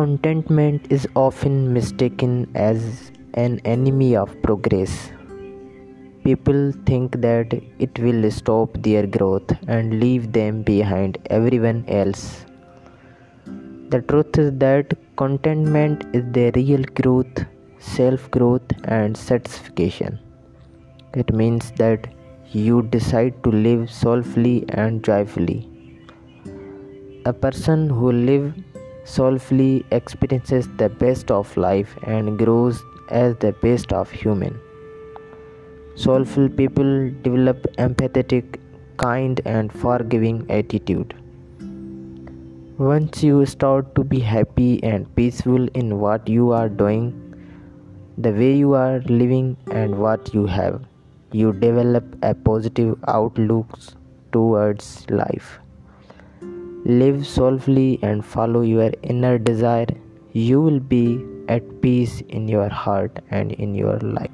Contentment is often mistaken as an enemy of progress. People think that it will stop their growth and leave them behind everyone else. The truth is that contentment is the real growth, self-growth and satisfaction. It means that you decide to live soulfully and joyfully. A person who lives soulfully experiences the best of life and grows as the best of human. Soulful people develop empathetic, kind and forgiving attitude. Once you start to be happy and peaceful in what you are doing, the way you are living and what you have, you develop a positive outlook towards life. Live soulfully and follow your inner desire. You will be at peace in your heart and in your life.